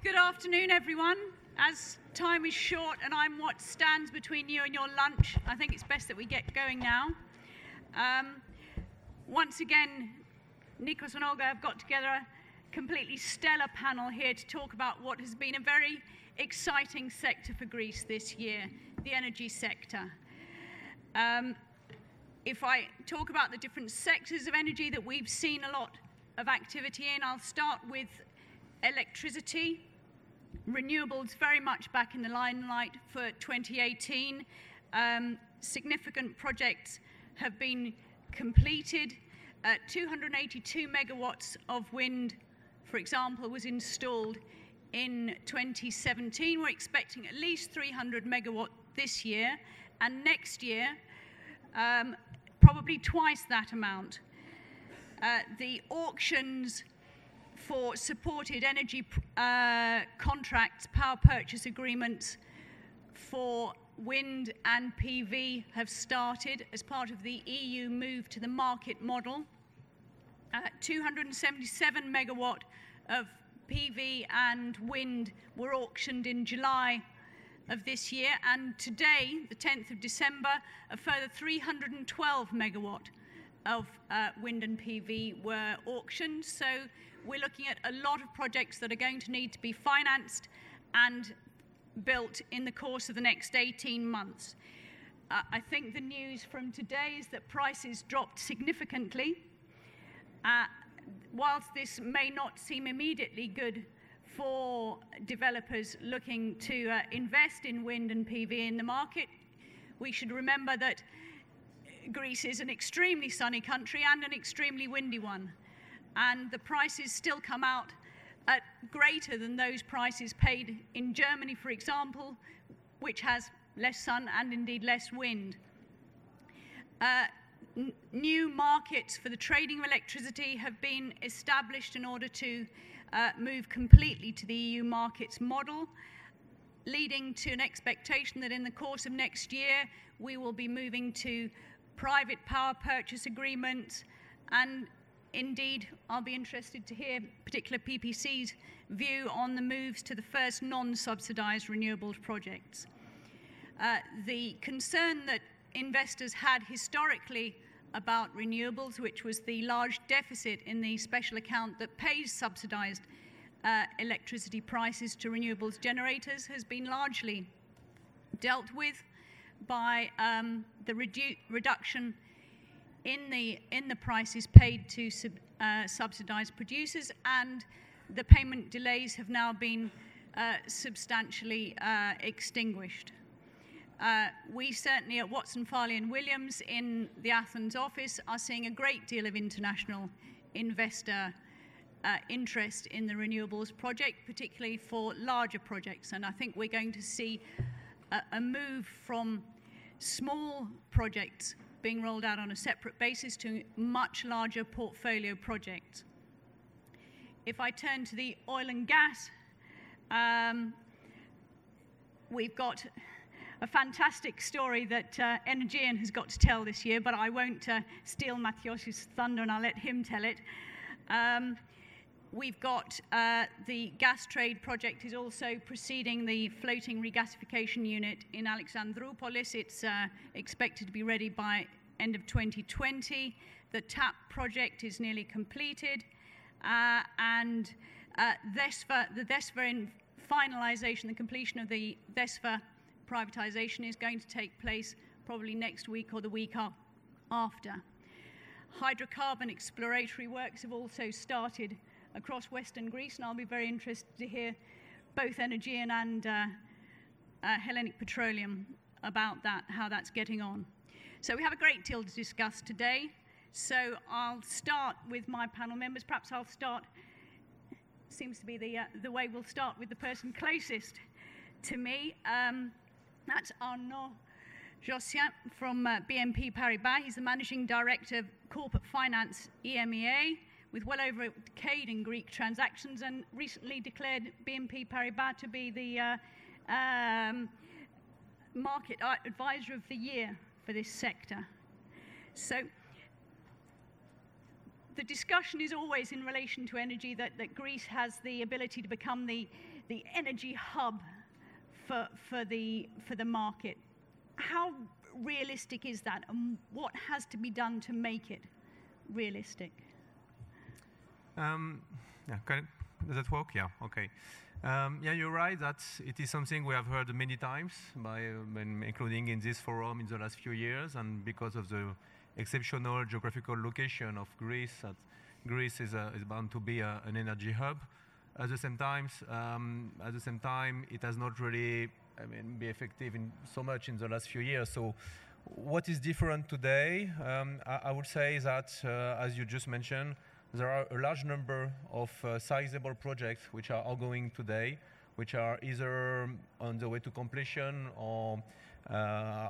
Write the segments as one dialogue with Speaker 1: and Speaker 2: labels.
Speaker 1: Good afternoon, everyone. As time is short and I'm what stands between you and your lunch, I think it's best that we get going now. Um, once again, Nikos and Olga have got together a completely stellar panel here to talk about what has been a very exciting sector for Greece this year the energy sector. Um, if I talk about the different sectors of energy that we've seen a lot of activity in, I'll start with electricity. Renewables very much back in the limelight for 2018. Um, significant projects have been completed. Uh, 282 megawatts of wind, for example, was installed in 2017. We're expecting at least 300 megawatt this year, and next year, um, probably twice that amount. Uh, the auctions for supported energy uh, contracts, power purchase agreements for wind and PV have started as part of the EU move to the market model. Uh, 277 megawatt of PV and wind were auctioned in July of this year, and today, the 10th of December, a further 312 megawatt of uh, wind and PV were auctioned. So we're looking at a lot of projects that are going to need to be financed and built in the course of the next 18 months. Uh, I think the news from today is that prices dropped significantly. Uh, whilst this may not seem immediately good for developers looking to uh, invest in wind and PV in the market, we should remember that Greece is an extremely sunny country and an extremely windy one and the prices still come out at greater than those prices paid in Germany, for example, which has less sun and indeed less wind. Uh, n- new markets for the trading of electricity have been established in order to uh, move completely to the EU markets model, leading to an expectation that in the course of next year we will be moving to private power purchase agreements and Indeed, I'll be interested to hear particular PPC's view on the moves to the first non-subsidised renewables projects. Uh, the concern that investors had historically about renewables, which was the large deficit in the special account that pays subsidised uh, electricity prices to renewables generators, has been largely dealt with by um, the redu- reduction in the, in the prices paid to sub, uh, subsidised producers, and the payment delays have now been uh, substantially uh, extinguished. Uh, we certainly at Watson, Farley and Williams in the Athens office are seeing a great deal of international investor uh, interest in the renewables project, particularly for larger projects. And I think we're going to see a, a move from small projects being rolled out on a separate basis to much larger portfolio projects. If I turn to the oil and gas, um, we've got a fantastic story that uh, has got to tell this year, but I won't uh, steal Mathios's thunder and I'll let him tell it. Um, We've got uh, the Gastrade project is also proceeding the floating regasification unit in Alexandroupolis. It's uh, expected to be ready by end of 2020. The TAP project is nearly completed, uh, and uh, the DESFA finalisation, the completion of the DESFA privatisation is going to take place probably next week or the week after. Hydrocarbon exploratory works have also started across Western Greece, and I'll be very interested to hear both Energean and uh, uh, Hellenic Petroleum about that, how that's getting on. So we have a great deal to discuss today. So I'll start with my panel members. Perhaps I'll start, seems to be the, uh, the way we'll start with the person closest to me. Um, that's Arnaud Jossian from uh, BNP Paribas. He's the managing director of corporate finance EMEA with well over a decade in Greek transactions and recently declared BNP Paribas to be the uh, um, market advisor of the year for this sector. So the discussion is always in relation to energy that, that Greece has the ability to become the, the energy hub for, for, the, for the market. How realistic is that, and what has to be done to make it realistic?
Speaker 2: Um, yeah, can, does that work? Yeah, okay. Um, yeah, you're right that it is something we have heard many times, by, uh, including in this forum in the last few years, and because of the exceptional geographical location of Greece, that Greece is, is bound to be a, an energy hub. At the same time, um, at the same time, it has not really, I mean, be effective in so much in the last few years. So, what is different today? Um, I, I, would say that, uh, as you just mentioned, there are a large number of uh, sizable projects which are ongoing today, which are either on the way to completion or uh,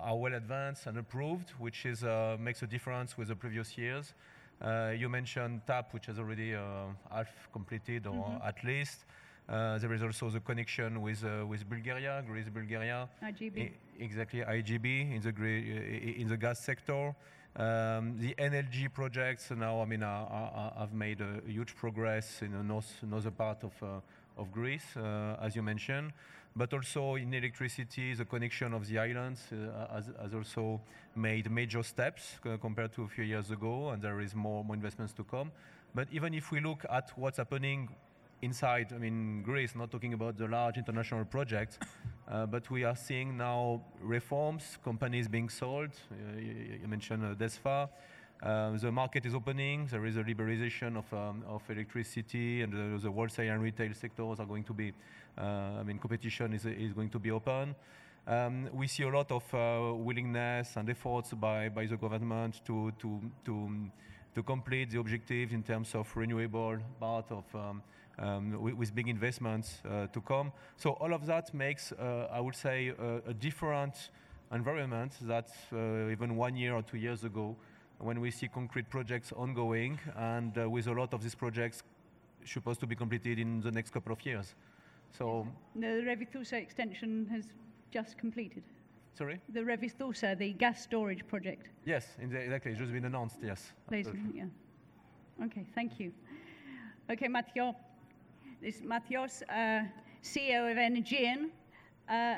Speaker 2: are well advanced and approved, which is, uh, makes a difference with the previous years. Uh, you mentioned TAP, which has already uh, half completed or mm-hmm. at least. Uh, there is also the connection with with Bulgaria, Greece, Bulgaria.
Speaker 1: IGB. I,
Speaker 2: exactly, IGB in the in the gas sector. Um, the NLG projects now, I mean, are, are, have made a huge progress in the north, northern part of, uh, Greece, uh, as you mentioned. But also in electricity, the connection of the islands uh, has, has, also made major steps compared to a few years ago, and there is more, more investments to come. But even if we look at what's happening inside, I mean, Greece, not talking about the large international projects, uh, but we are seeing now reforms, companies being sold. Uh, you, you, mentioned uh, DESFA. Uh, the market is opening. There is a liberalization of, um, of electricity, and the, the, wholesale and retail sectors are going to be. Uh, I mean, competition is is going to be open. Um, we see a lot of uh, willingness and efforts by, by the government to to to to complete the objectives in terms of renewable part of um, um, with, with, big investments uh, to come. So all of that makes, uh, I would say, a different environment that uh, even one year or two years ago, when we see concrete projects ongoing, and with a lot of these projects supposed to be completed in the next couple of years. So
Speaker 1: the Revithoussa extension has just completed.
Speaker 2: Sorry?
Speaker 1: The Revithoussa, the gas storage project.
Speaker 2: Yes, exactly. It's just been announced, yes.
Speaker 1: yeah. Okay, thank you. Okay, Mathieu, this is Mathios, uh, CEO of Energean. Uh,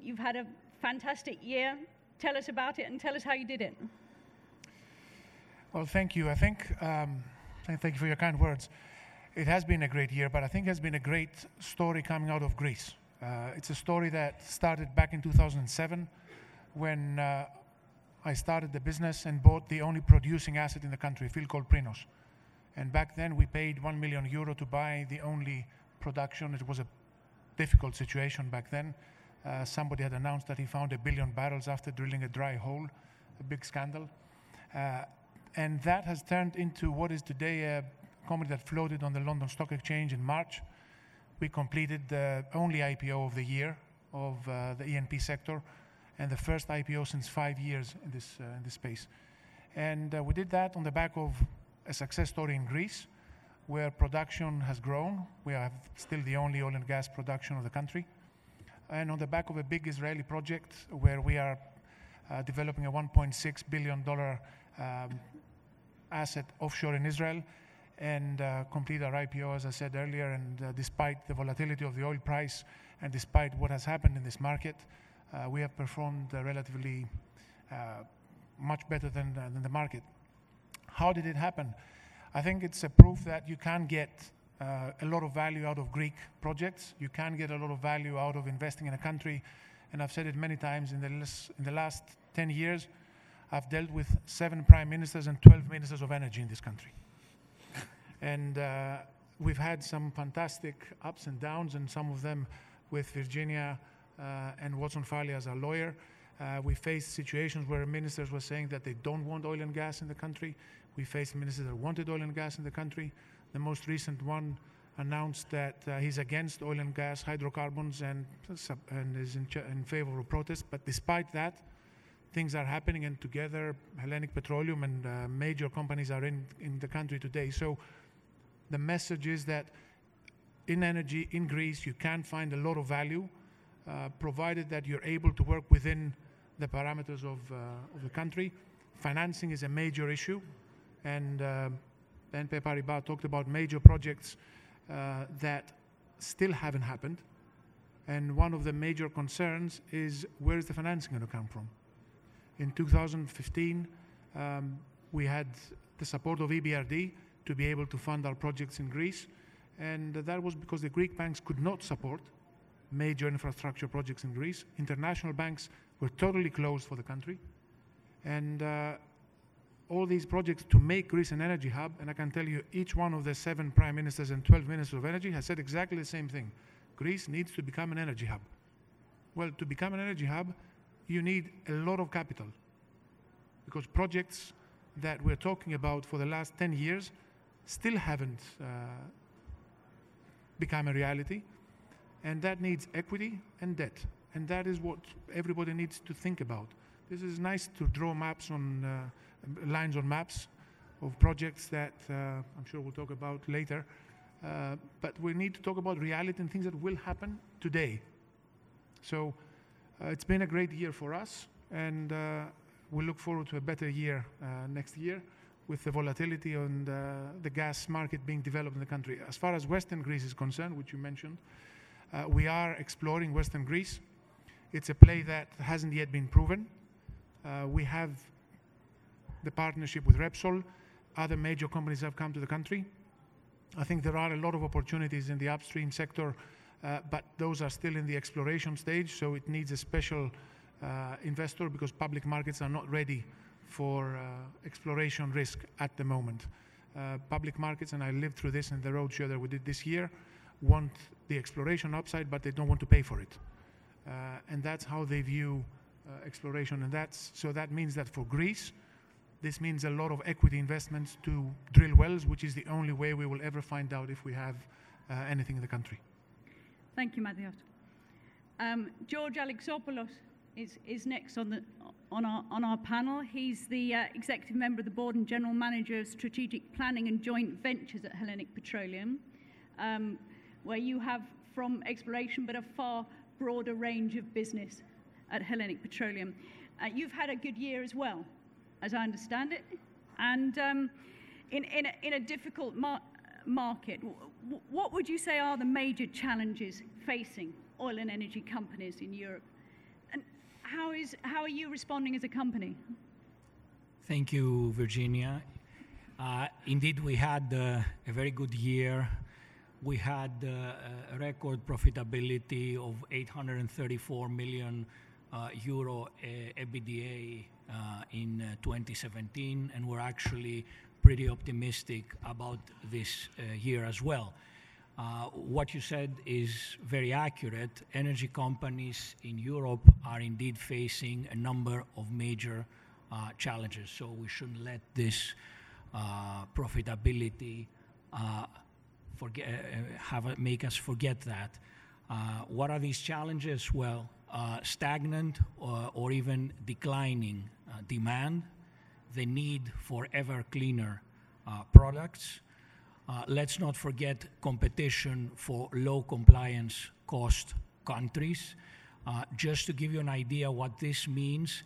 Speaker 1: you've had a fantastic year. Tell us about it and tell us how you did it.
Speaker 3: Well, thank you. I think, um, thank you for your kind words. It has been a great year, but I think it has been a great story coming out of Greece. Uh, it's a story that started back in 2007 when uh, I started the business and bought the only producing asset in the country, a field called Prinos. And back then we paid 1 million euro to buy the only production. It was a difficult situation back then. Uh, somebody had announced that he found a billion barrels after drilling a dry hole, a big scandal. Uh, and that has turned into what is today a company that floated on the London Stock Exchange in March. We completed the only IPO of the year of uh, the E&P sector and the first IPO since five years in this, uh, in this space. And uh, we did that on the back of a success story in Greece, where production has grown. We are still the only oil and gas production of the country. And on the back of a big Israeli project where we are uh, developing a $1.6 billion um, asset offshore in Israel and uh, complete our IPO, as I said earlier. And uh, despite the volatility of the oil price and despite what has happened in this market, uh, we have performed uh, relatively uh, much better than, than the market. How did it happen? I think it's a proof that you can get uh, a lot of value out of Greek projects. You can get a lot of value out of investing in a country. And I've said it many times in the, in the last 10 years, I've dealt with seven prime ministers and 12 ministers of energy in this country. and uh, we've had some fantastic ups and downs, and some of them with Virginia uh, and Watson Farley as our lawyer. Uh, we faced situations where ministers were saying that they don't want oil and gas in the country. We faced ministers that wanted oil and gas in the country. The most recent one announced that uh, he's against oil and gas, hydrocarbons, and, and is in, in, favor of protests. But despite that, things are happening, and together, Hellenic Petroleum and uh, major companies are in, in the country today. So the message is that in energy in Greece, you can find a lot of value, uh, provided that you're able to work within the parameters of, uh, of the country. Financing is a major issue. And uh, BNP Paribas talked about major projects uh, that still haven't happened. And one of the major concerns is where is the financing going to come from? In 2015, um, we had the support of EBRD to be able to fund our projects in Greece. And that was because the Greek banks could not support major infrastructure projects in Greece. International banks were totally closed for the country. And uh, all these projects to make Greece an energy hub, and I can tell you each one of the seven prime ministers and 12 ministers of energy has said exactly the same thing. Greece needs to become an energy hub. Well, to become an energy hub, you need a lot of capital because projects that we're talking about for the last 10 years still haven't uh, become a reality, and that needs equity and debt. And that is what everybody needs to think about. This is nice to draw maps on uh, lines on maps of projects that uh, I'm sure we'll talk about later. Uh, but we need to talk about reality and things that will happen today. So uh, it's been a great year for us, and uh, we look forward to a better year uh, next year with the volatility and the gas market being developed in the country. As far as Western Greece is concerned, which you mentioned, we are exploring Western Greece. It's a play that hasn't yet been proven. we have the partnership with Repsol. Other major companies have come to the country. I think there are a lot of opportunities in the upstream sector, uh, but those are still in the exploration stage, so it needs a special uh, investor because public markets are not ready for uh, exploration risk at the moment. Uh, public markets, and I lived through this in the roadshow that we did this year, want the exploration upside, but they don't want to pay for it. Uh, and that's how they view uh, exploration. And that's, so that means that for Greece, this means a lot of equity investments to drill wells, which is the only way we will ever find out if we have uh, anything in the country.
Speaker 1: Thank you, Mathios. Um, George Alexopoulos is, is next on, the, on, our, on our panel. He's the uh, executive member of the board and general manager of strategic planning and joint ventures at Hellenic Petroleum, um, where you have from exploration but a far broader range of business at Hellenic Petroleum. Uh, you've had a good year as well as I understand it. And um, in, in, a, in a difficult mar- market, w- what would you say are the major challenges facing oil and energy companies in Europe? And how, is, how are you responding as a company?
Speaker 4: Thank you, Virginia. Uh, indeed, we had uh, a very good year. We had uh, a record profitability of 834 million uh, euro uh, EBITDA uh, in 2017, and we're actually pretty optimistic about this year as well. What you said is very accurate. Energy companies in Europe are indeed facing a number of major challenges, so we shouldn't let this profitability make us forget that. What are these challenges? Well, uh, stagnant or, or, even declining uh, demand, the need for ever cleaner uh, products. Uh, let's not forget competition for low compliance cost countries. Uh, just to give you an idea what this means,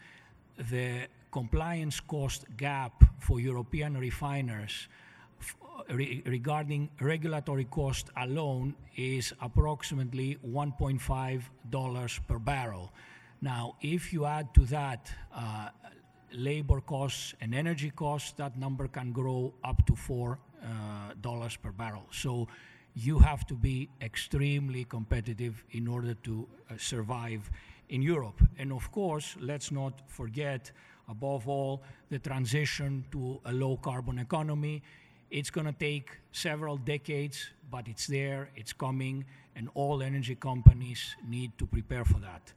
Speaker 4: the compliance cost gap for European refiners re regarding regulatory cost alone is approximately $1.5 per barrel. Now, if you add to that uh, labor costs and energy costs, that number can grow up to $4 uh, per barrel. So you have to be extremely competitive in order to uh, survive in Europe. And of course, let's not forget, above all, the transition to a low carbon economy it's going to take several decades, but it's there, it's coming, and all energy companies need to prepare for that.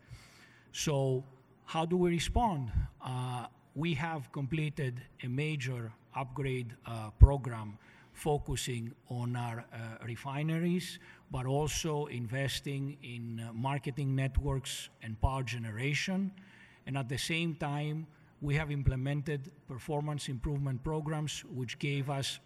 Speaker 4: So, how do we respond? Uh, we have completed a major upgrade uh, program focusing on our uh, refineries, but also investing in uh, marketing networks and power generation. And at the same time, we have implemented performance improvement programs, which gave us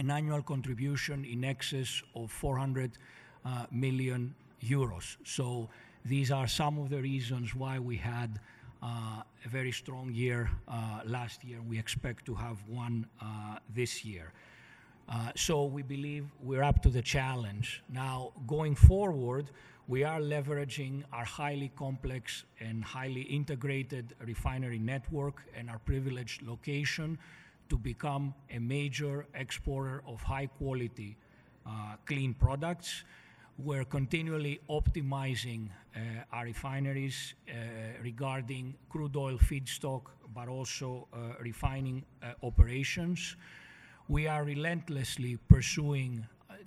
Speaker 4: an annual contribution in excess of 400 uh, million euros. So these are some of the reasons why we had uh, a very strong year uh, last year. We expect to have one this year. So we believe we're up to the challenge. Now, going forward, we are leveraging our highly complex and highly integrated refinery network and our privileged location to become a major exporter of high quality uh, clean products. We're continually optimizing uh, our refineries uh, regarding crude oil feedstock, but also refining operations. We are relentlessly pursuing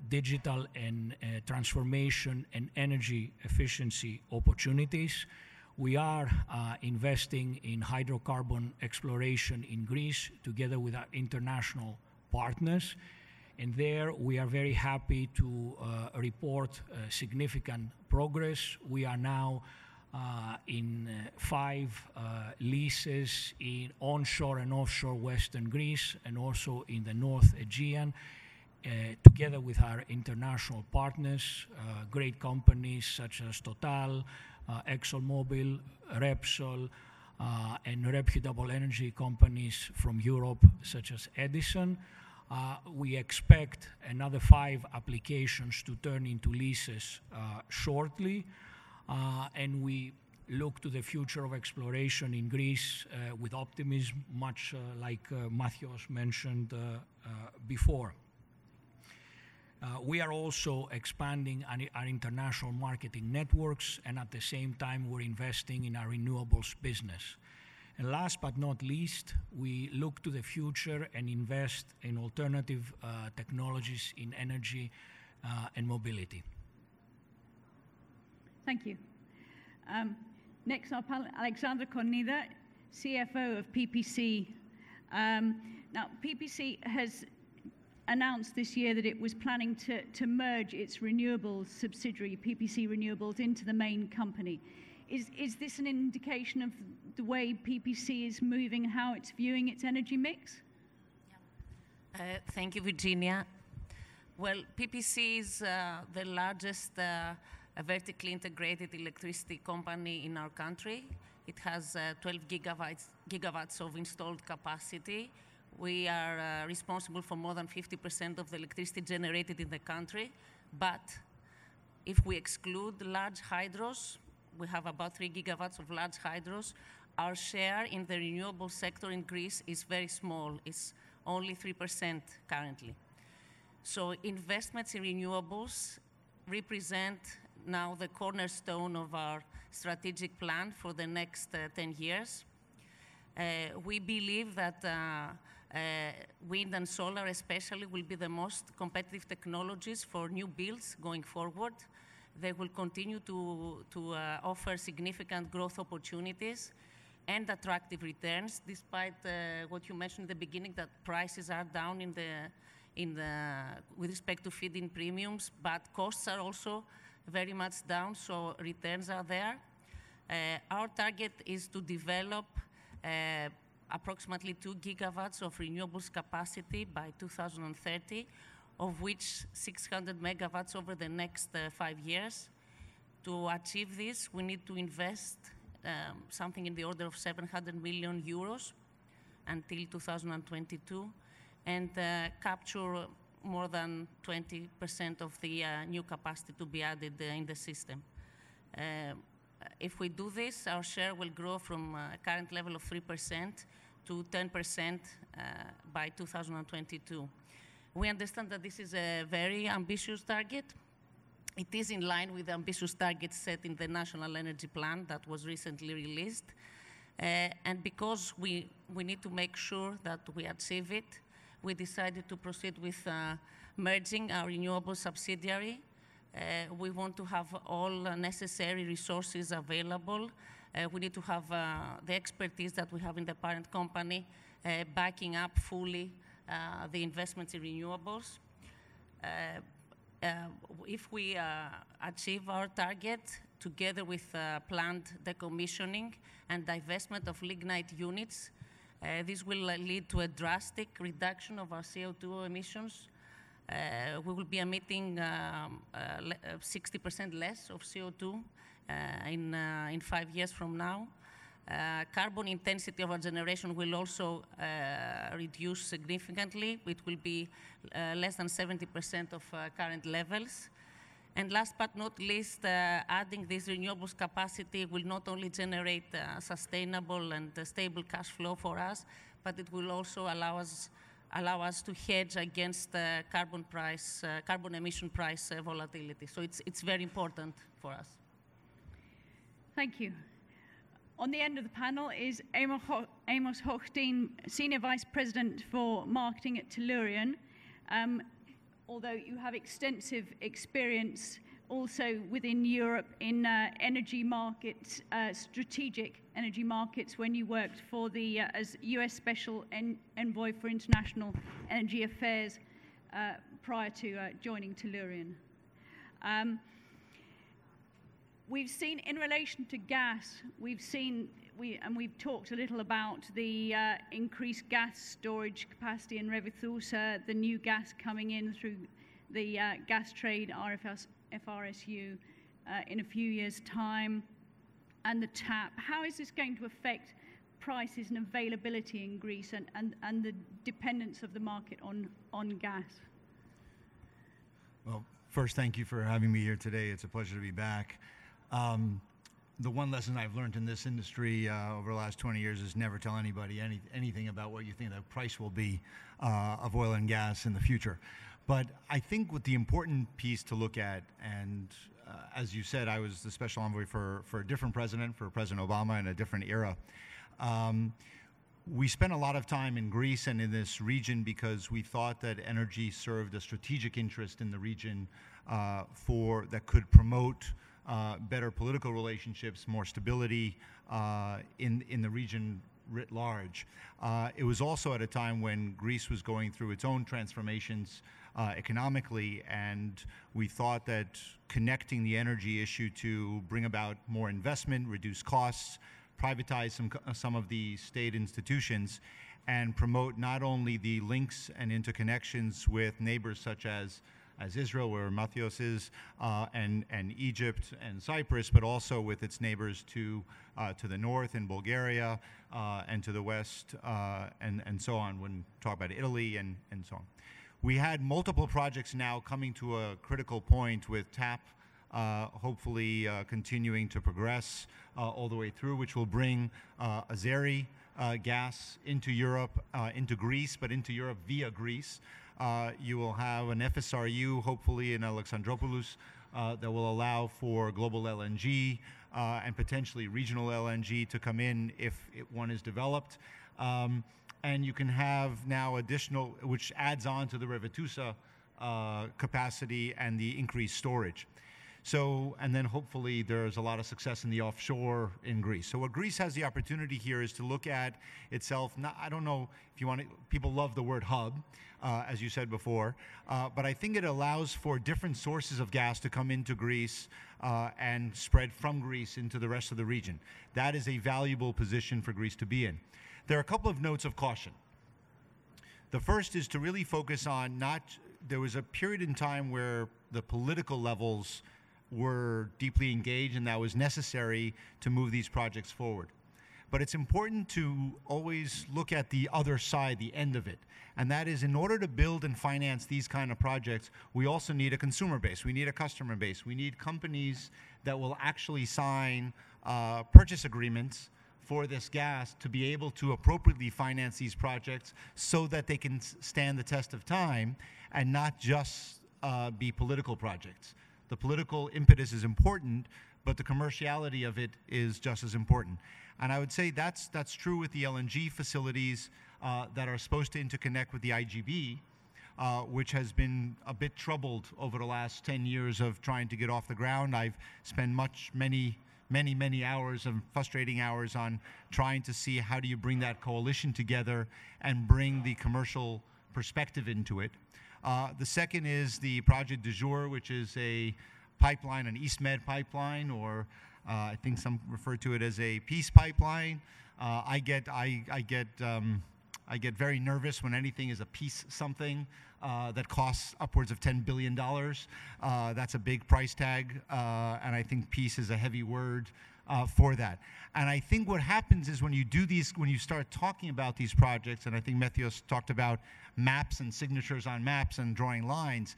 Speaker 4: digital and transformation and energy efficiency opportunities. We are uh, investing in hydrocarbon exploration in Greece together with our international partners. And there we are very happy to uh, report uh, significant progress. We are now in five leases in onshore and offshore Western Greece and also in the North Aegean. Together with our international partners, great companies such as Total, uh, ExxonMobil, Repsol, uh, and reputable energy companies from Europe such as Edison. Uh, we expect another five applications to turn into leases uh, shortly, uh, and we look to the future of exploration in Greece uh, with optimism, much uh, like Mathios mentioned before. Uh, we are also expanding our, international marketing networks, and at the same time, we're investing in our renewables business. And last but not least, we look to the future and invest in alternative uh, technologies in energy uh, and mobility.
Speaker 1: Thank you. Um, next up, Al- Alexandra Konida, CFO of PPC. Um, now, PPC has announced this year that it was planning to, to merge its renewables subsidiary, PPC Renewables, into the main company. Is, is this an indication of the way PPC is moving, how it's viewing its energy mix?
Speaker 5: Uh, Thank you, Virginia. Well, PPC is uh, the largest uh, vertically integrated electricity company in our country. It has uh, 12 gigawatts, gigawatts of installed capacity. We are uh, responsible for more than 50% of the electricity generated in the country. But if we exclude large hydros, we have about 3 gigawatts of large hydros. Our share in the renewable sector in Greece is very small. It's only 3% currently. So investments in renewables represent now the cornerstone of our strategic plan for the next uh, 10 years. Uh, we believe that uh, wind and solar especially will be the most competitive technologies for new builds going forward. They will continue to, to uh, offer significant growth opportunities and attractive returns, despite uh, what you mentioned in the beginning, that prices are down in the, in the, with respect to feed-in premiums, but costs are also very much down, so returns are there. Uh, our target is to develop uh, approximately 2 gigawatts of renewables capacity by 2030, of which 600 megawatts over the next uh, five years. To achieve this, we need to invest um, something in the order of 700 million euros until 2022 and uh, capture more than 20% of the uh, new capacity to be added uh, in the system. Uh, if we do this, our share will grow from a current level of 3% to 10% uh, by 2022. We understand that this is a very ambitious target. It is in line with the ambitious targets set in the National Energy Plan that was recently released. Uh, and because we, we need to make sure that we achieve it, we decided to proceed with uh, merging our renewable subsidiary. Uh, we want to have all necessary resources available. Uh, we need to have uh, the expertise that we have in the parent company uh, backing up fully the investments in renewables. Uh, if we uh, achieve our target together with uh, planned decommissioning and divestment of lignite units, this will lead to a drastic reduction of our CO2 emissions. we will be emitting 60% less of CO2 in, in five years from now. Uh, carbon intensity of our generation will also uh, reduce significantly. It will be uh, less than 70% of uh, current levels. And last but not least, uh, adding this renewables capacity will not only generate uh, sustainable and uh, stable cash flow for us, but it will also allow us allow us to hedge against uh, carbon price, uh, carbon emission price uh, volatility. So it's it's very important for us.
Speaker 1: Thank you. On the end of the panel is Amos Ho- Hochstein, Senior Vice President for Marketing at Tellurian. Um, although you have extensive experience also within Europe in uh, energy markets, uh, strategic energy markets, when you worked for the uh, as U.S. Special en- Envoy for International Energy Affairs uh, prior to uh, joining Tellurian. Um, we've seen in relation to gas, we've seen we and we've talked a little about the uh, increased gas storage capacity in Revithoussa, the new gas coming in through the uh, Gastrade RFS, FRSU uh, in a few years' time, and the tap. How is this going to affect prices and availability in Greece and, and, and the dependence of the market on, on gas?
Speaker 6: Well, first, thank you for having me here today. It's a pleasure to be back. Um, the one lesson I've learned in this industry uh, over the last 20 years is never tell anybody any, anything about what you think the price will be uh, of oil and gas in the future. But I think what the important piece to look at, and uh, as you said, I was the special envoy for, for a different president, for President Obama in a different era. Um, we spent a lot of time in Greece and in this region because we thought that energy served a strategic interest in the region uh, for that could promote uh, better political relationships, more stability uh, in in the region writ large. Uh, it was also at a time when Greece was going through its own transformations uh, economically, and we thought that connecting the energy issue to bring about more investment, reduce costs, privatize some, some of the state institutions, and promote not only the links and interconnections with neighbors such as as Israel, where Mathios is, uh, and, and Egypt and Cyprus, but also with its neighbors to, uh, to the north in Bulgaria uh, and to the west uh, and, and so on when talk about Italy and, and so on. We had multiple projects now coming to a critical point with TAP uh, hopefully uh, continuing to progress uh, all the way through, which will bring uh, Azeri gas into Europe, into Greece, but into Europe via Greece. Uh, you will have an FSRU, hopefully in Alexandroupolis, uh, that will allow for global LNG uh, and potentially regional LNG to come in if it, one is developed. Um, and you can have now additional, which adds on to the Revithoussa uh, capacity and the increased storage. So, and then hopefully there's a lot of success in the offshore in Greece. So, what Greece has the opportunity here is to look at itself. Not, I don't know if you want to, people love the word hub, uh, as you said before, uh, but I think it allows for different sources of gas to come into Greece uh, and spread from Greece into the rest of the region. That is a valuable position for Greece to be in. There are a couple of notes of caution. The first is to really focus on not, there was a period in time where the political levels were deeply engaged and that was necessary to move these projects forward. But it's important to always look at the other side, the end of it. And that is in order to build and finance these kind of projects, we also need a consumer base. We need a customer base. We need companies that will actually sign uh, purchase agreements for this gas to be able to appropriately finance these projects so that they can stand the test of time and not just uh, be political projects. The political impetus is important, but the commerciality of it is just as important. And I would say that's, that's true with the LNG facilities uh, that are supposed to interconnect with the IGB, uh, which has been a bit troubled over the last 10 years of trying to get off the ground. I've spent much, many, many, many hours of frustrating hours on trying to see how do you bring that coalition together and bring the commercial perspective into it. Uh, the second is the Project du Jour, which is a pipeline, an East Med pipeline, or uh, I think some refer to it as a peace pipeline. Uh, I get, I, I get um, I get very nervous when anything is a piece something uh, that costs upwards of $10 billion. Uh, that's a big price tag, uh, and I think peace is a heavy word uh, for that. And I think what happens is when you do these, when you start talking about these projects, and I think Mathios talked about maps and signatures on maps and drawing lines,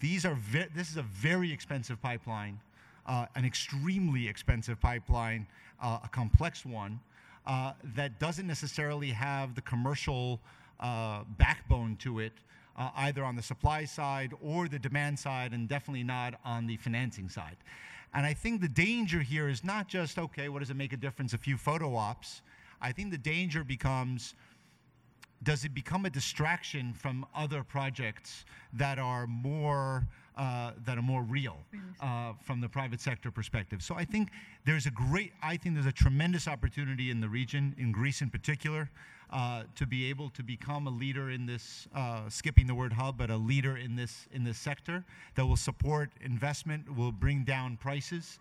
Speaker 6: these are ve- this is a very expensive pipeline, uh, an extremely expensive pipeline, uh, a complex one uh, that doesn't necessarily have the commercial uh, backbone to it, uh, either on the supply side or the demand side, and definitely not on the financing side. And I think the danger here is not just okay, what does it make a difference? A few photo ops. I think the danger becomes does it become a distraction from other projects that are more uh, that are more real uh, from the private sector perspective? So I think there's a great, I think there's a tremendous opportunity in the region, in Greece in particular, uh, to be able to become a leader in this, uh, skipping the word hub, but a leader in this in this sector that will support investment, will bring down prices.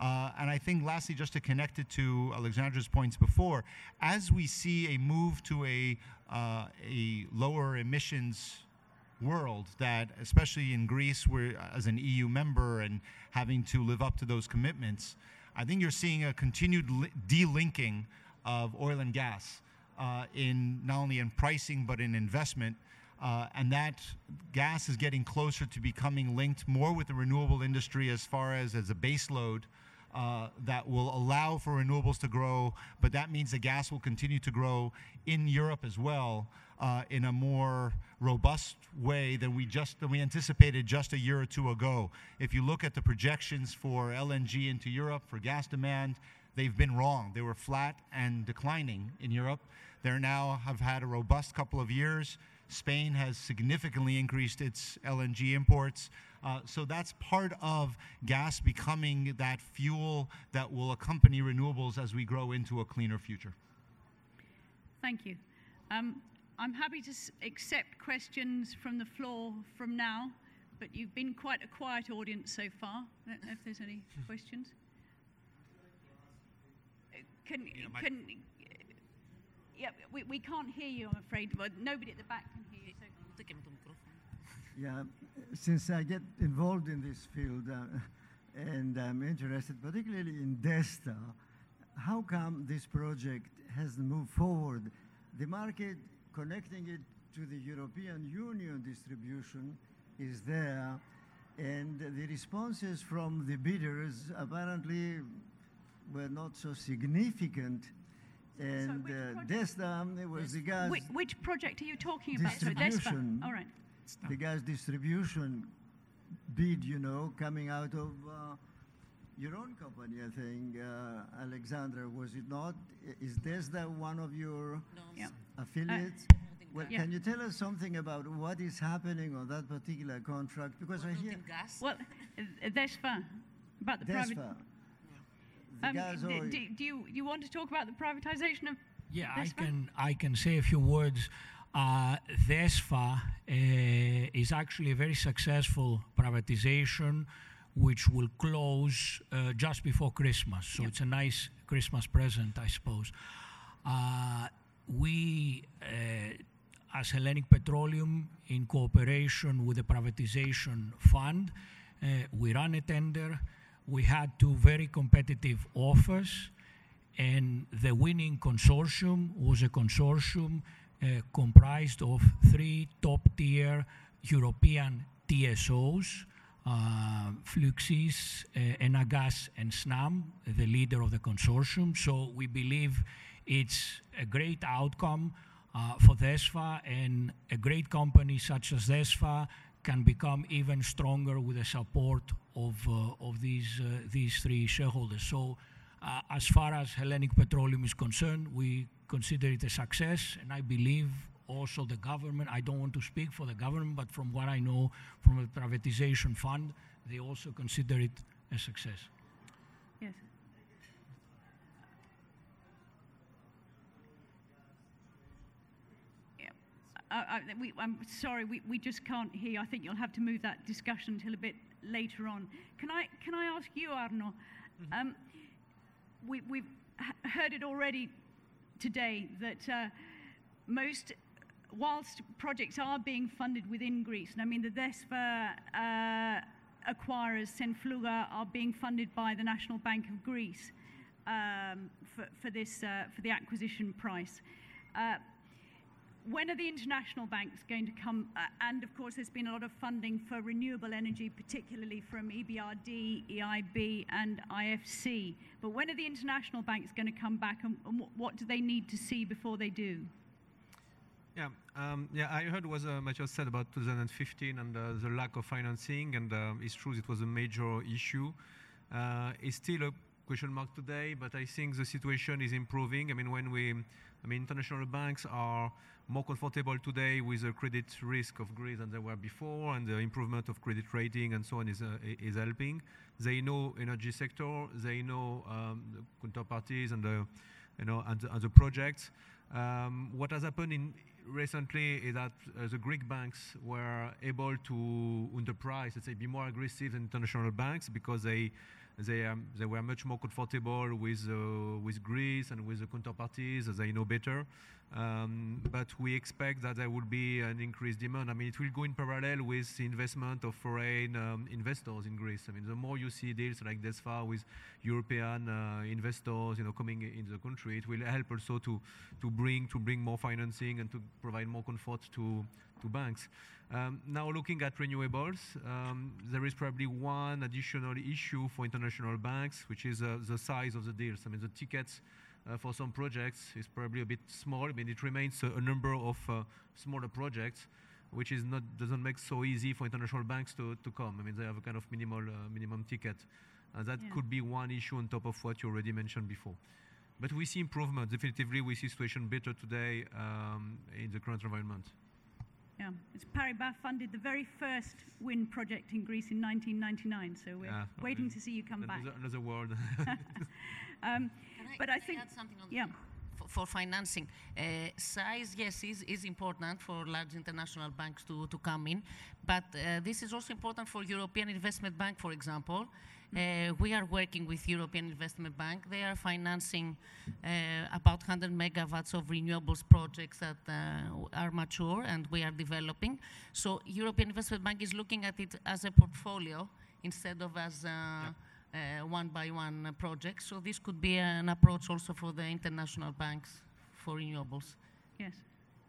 Speaker 6: Uh, and I think, lastly, just to connect it to Alexandra's points before, as we see a move to a, uh, a lower emissions world, that especially in Greece, we're as an EU member and having to live up to those commitments, I think you're seeing a continued li- delinking of oil and gas uh, in not only in pricing but in investment. Uh, and that gas is getting closer to becoming linked more with the renewable industry as far as as a base load uh, that will allow for renewables to grow, but that means the gas will continue to grow in Europe as well uh, in a more robust way than we just than we anticipated just a year or two ago. If you look at the projections for LNG into Europe for gas demand, they've been wrong. They were flat and declining in Europe. They now have had a robust couple of years. Spain has significantly increased its LNG imports. Uh, so that's part of gas becoming that fuel that will accompany renewables as we grow into a cleaner future.
Speaker 1: Thank you. Um, I'm happy to s- accept questions from the floor from now, but you've been quite a quiet audience so far. I don't know if there's any questions. Can, you know, can, yeah, we, we can't hear you, I'm afraid. But nobody at the back can hear you. So.
Speaker 7: Yeah, since I get involved in this field uh, and I'm interested particularly in DESTA, how come this project hasn't moved forward? The market connecting it to the European Union distribution is there, and the responses from the bidders apparently were not so significant. And
Speaker 1: which
Speaker 7: uh,
Speaker 1: project?
Speaker 7: DESTA it was the gas
Speaker 1: Which, which project are you talking about? Sorry, DESFA.
Speaker 7: Distribution.
Speaker 1: All right.
Speaker 7: the gas distribution bid, you know, coming out of uh, your own company, I think, uh, Alexandra, was it not? Is DESDA one of your
Speaker 5: No,
Speaker 1: Yeah.
Speaker 7: affiliates? well,
Speaker 1: yeah.
Speaker 7: can you tell us something about what is happening on that particular contract? Because I hear
Speaker 5: in gas.
Speaker 1: Well, uh, DESFA, about the private.
Speaker 7: DESFA, the
Speaker 1: Um,
Speaker 7: gas
Speaker 1: d-
Speaker 7: oil.
Speaker 1: do, do you, you want to talk about the privatization of
Speaker 4: Yeah, I
Speaker 1: DESFA?
Speaker 4: can I can say a few words. Uh, DESFA uh, is actually a very successful privatization, which will close uh, just before Christmas. So it's a nice Christmas present, I suppose. Uh, we, uh, as Hellenic Petroleum, in cooperation with the privatization fund, uh, we run a tender. We had two very competitive offers and the winning consortium was a consortium uh, comprised of three top-tier European TSOs, uh, uh, Enagas, and Snam, the leader of the consortium. So we believe it's a great outcome uh, for DESFA, and a great company such as DESFA can become even stronger with the support of, uh, of these, uh, these three shareholders. So uh, as far as Hellenic Petroleum is concerned, we consider it a success, and I believe also the government. I don't want to speak for the government, but from what I know from the privatization fund, they also consider it a success.
Speaker 1: Yes. Uh, uh, we, I'm sorry, we, we just can't hear. I think you'll have to move that discussion until a bit later on. Can I, can I ask you, Arnaud? Um, we, we've heard it already today that uh, most, whilst projects are being funded within Greece, and I mean the DESFA uh, acquirers, Senfluga, are being funded by the National Bank of Greece um, for, for, this, uh, for the acquisition price. When are the international banks going to come? Uh, and of course, there's been a lot of funding for renewable energy, particularly from EBRD, EIB, and IFC. But when are the international banks going to come back, and, and what do they need to see before they do?
Speaker 2: Yeah, um, yeah. I heard what uh, Matthias said about 2015 and uh, the lack of financing, and uh, it's true it was a major issue. Uh, it's still a question mark today, but I think the situation is improving. I mean, when we, I mean, international banks are more comfortable today with the credit risk of Greece than they were before, and the improvement of credit rating and so on is uh, is helping. They know energy sector, they know um, the counterparties and the, you know, and, and the projects. Um, what has happened in recently is that uh, the Greek banks were able to underprice, let's say, be more aggressive than international banks because they they, um, they were much more comfortable with, uh, with Greece and with the counterparties as they know better. Um, but we expect that there will be an increased demand. I mean, it will go in parallel with the investment of foreign um, investors in Greece. I mean, the more you see deals like this far with European uh, investors, you know, coming in the country, it will help also to, bring to bring more financing and to provide more comfort to banks. Um, now, looking at renewables, there is probably one additional issue for international banks, which is uh, the size of the deals. I mean, the tickets for some projects is probably a bit small. I mean, it remains a, a number of uh, smaller projects, which is not doesn't make so easy for international banks to, to come. I mean, they have a kind of minimal uh, minimum ticket. And that
Speaker 1: Yeah.
Speaker 2: could be one issue on top of what you already mentioned before. But we see improvement. Definitively, we see situation better today um, in the current environment.
Speaker 1: Yeah, it's Paribas funded the very first wind project in Greece in 1999, so we're
Speaker 2: Yeah,
Speaker 1: waiting to see you come back.
Speaker 2: Another, another world.
Speaker 1: Um,
Speaker 5: Can I,
Speaker 1: But I
Speaker 5: can
Speaker 1: think-
Speaker 5: add something on
Speaker 1: yeah.
Speaker 5: for, for financing. Uh, size, yes, is, is important for large international banks to, to come in, but uh, this is also important for European Investment Bank, for example. Uh, we are working with European Investment Bank. They are financing uh, about 100 megawatts of renewables projects that uh, are mature and we are developing. So European Investment Bank is looking at it as a portfolio instead of as uh, uh, one by one uh, project. So this could be an approach also for the international banks for renewables.
Speaker 1: Yes,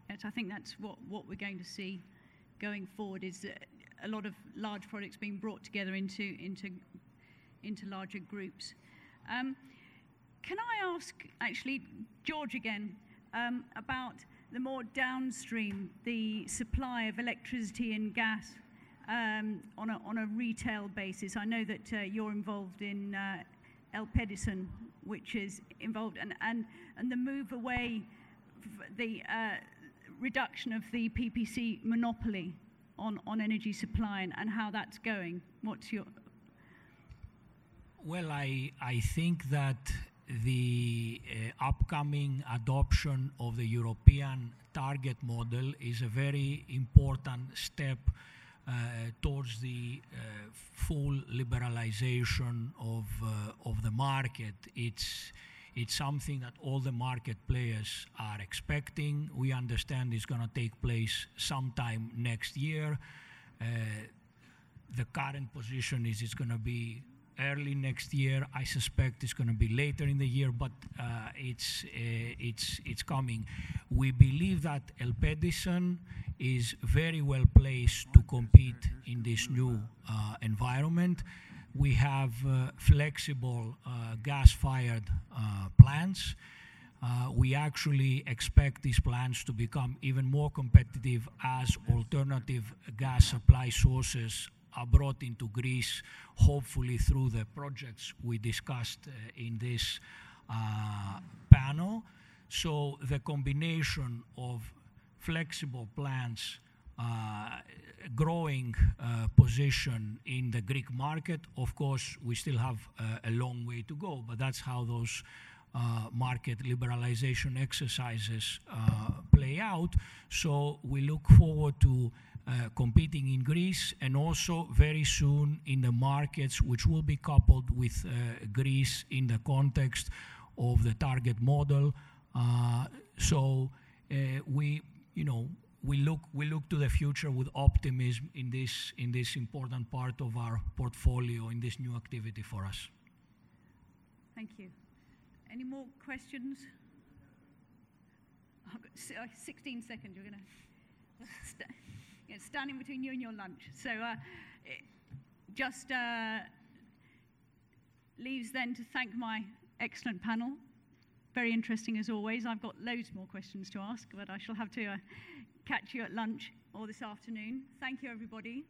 Speaker 1: yes, I think that's what, what we're going to see going forward is uh, a lot of large projects being brought together into into into larger groups. Um, can I ask, actually, George again, um, about the more downstream, the supply of electricity and gas um, on, a, on a retail basis? I know that uh, you're involved in uh, Elpedison, which is involved, and, and, and the move away, the uh, reduction of the PPC monopoly on, on energy supply and, and how that's going. What's your
Speaker 4: Well, I, I think that the uh, upcoming adoption of the European target model is a very important step towards the uh, full liberalization of, uh, of the market. It's, it's something that all the market players are expecting. We understand it's going to take place sometime next year. Uh, the current position is it's going to be early next year. I suspect it's going to be later in the year, but uh, it's uh, it's it's coming. We believe that Elpedison is very well placed to compete in this new uh, environment. We have uh, flexible uh, gas-fired plants. We actually expect these plants to become even more competitive as alternative gas supply sources are brought into Greece, hopefully through the projects we discussed in this panel. So the combination of flexible plants, growing uh, position in the Greek market. Of course, we still have uh, a long way to go, but that's how those uh, market liberalization exercises uh, play out. So we look forward to uh, competing in Greece and also very soon in the markets which will be coupled with uh, Greece in the context of the target model. Uh, so uh, we, you know, we look to the future with optimism in this important part of our portfolio in this new activity for us.
Speaker 1: Thank you. Any more questions? I've got uh, 16 seconds. You're going to st- yeah, standing between you and your lunch. So uh, just uh, leaves then to thank my excellent panel. Very interesting as always. I've got loads more questions to ask, but I shall have to uh, catch you at lunch or this afternoon. Thank you, everybody.